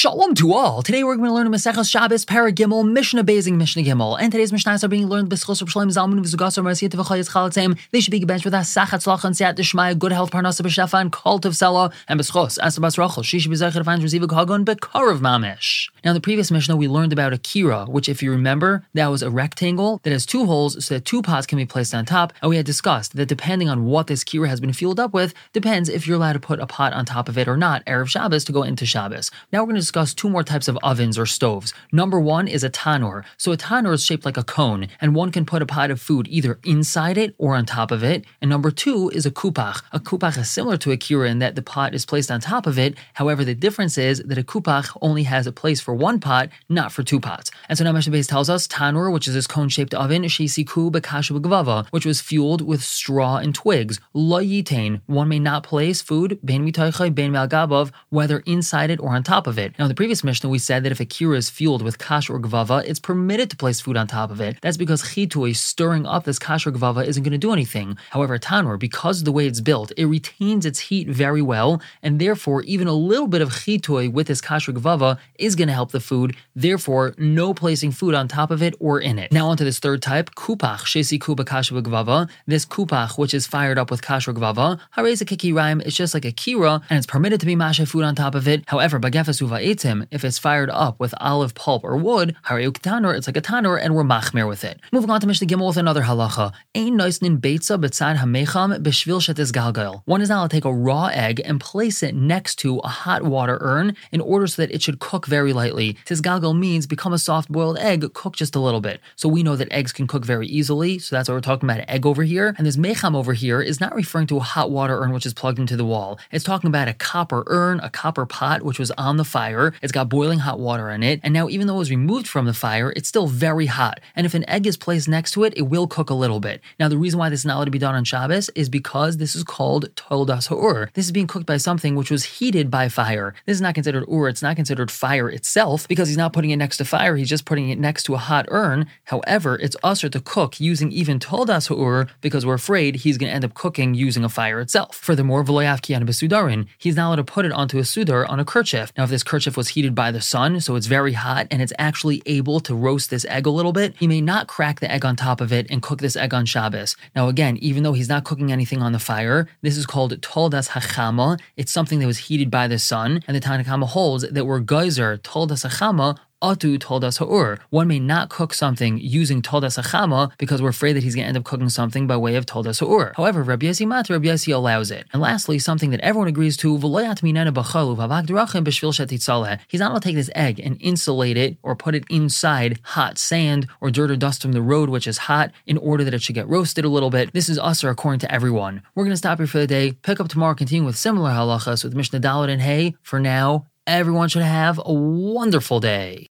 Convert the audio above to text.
Shalom to all. Today we're going to learn a Maseches Shabbos Paragimel Mishnah Bezing Mishnah Gimel, and today's Mishnahs are being learned b'schos Shalom Zalman v'zugasar Marasiyat v'chayis Chalatzim. They should be gebenched with Asachat Tzlach and Siyat Dishmaya, good health, Parnasa b'Shafa, and Cult of Sela, and b'schos Asabas Rachel. She should be to find Reziva Hagon Bekarav Mamish. Now, in the previous Mishnah, we learned about a kira, which, if you remember, that was a rectangle that has two holes so that two pots can be placed on top. And we had discussed that depending on what this kira has been fueled up with, depends if you're allowed to put a pot on top of it or not, Erev Shabbos, to go into Shabbos. Now we're going to discuss two more types of ovens or stoves. Number one is a tanur. So a tanur is shaped like a cone, and one can put a pot of food either inside it or on top of it. And number two is a kupach. A kupach is similar to a kira in that the pot is placed on top of it. However, the difference is that a kupach only has a place for one pot, not for two pots. And so now Base tells us tanur, which is this cone-shaped oven, shesiku bekashu gvava, which was fueled with straw and twigs. Lo yitain, one may not place food, ben mitaychay, ben malgabov, whether inside it or on top of it. Now, in the previous Mishnah, we said that if a kira is fueled with kash or gvava, it's permitted to place food on top of it. That's because chitui, stirring up this kash or gvava, isn't going to do anything. However, tanur, because of the way it's built, it retains its heat very well, and therefore, even a little bit of chitui with this kash or gvava is going to help the food. Therefore, no placing food on top of it or in it. Now, onto this third type, kupach, shesi kuba kash gvava. This kupach, which is fired up with kash or gvava, hareza kiki rhyme, it's just like a kira, and it's permitted to be masha food on top of it. However, bagefas etim, if it's fired up with olive pulp or wood, harayuk tanur, it's like a tanur, and we're machmir with it. Moving on to Mishnah Gimel with another halacha. Ein noisnin beitza betzad hamecham beshvil shetis galgal. One is now to take a raw egg and place it next to a hot water urn in order so that it should cook very lightly. Tizgalgal means become a soft boiled egg, cook just a little bit. So we know that eggs can cook very easily, so that's why we're talking about egg over here. And this mecham over here is not referring to a hot water urn which is plugged into the wall. It's talking about a copper urn, a copper pot, which was on the fire. It's got boiling hot water in it. And now, even though it was removed from the fire, it's still very hot. And if an egg is placed next to it, it will cook a little bit. Now, the reason why this is not allowed to be done on Shabbos is because this is called toldas ha'ur. This is being cooked by something which was heated by fire. This is not considered ur, it's not considered fire itself because he's not putting it next to fire, he's just putting it next to a hot urn. However, it's usher to cook using even toldas ha'ur because we're afraid he's going to end up cooking using a fire itself. Furthermore, v'loyav kiyan besudarin, he's not allowed to put it onto a sudar on a kerchief. Now, if this kerchief was heated by the sun, so it's very hot and it's actually able to roast this egg a little bit, he may not crack the egg on top of it and cook this egg on Shabbos. Now, again, even though he's not cooking anything on the fire, this is called toldas hachama. It's something that was heated by the sun, and the Tanna Kamma holds that we're geyser toldas hachama Atu toldas ha'ur. One may not cook something using toldas hachama because we're afraid that he's going to end up cooking something by way of toldas ha'ur. However, Rabbi Yossi Mat, Rabbi Yossi allows it. And lastly, something that everyone agrees to. He's not going to take this egg and insulate it or put it inside hot sand or dirt or dust from the road, which is hot, in order that it should get roasted a little bit. This is usher according to everyone. We're going to stop here for the day, pick up tomorrow, continue with similar halachas with Mishnah Daled and Hay. For now, everyone should have a wonderful day.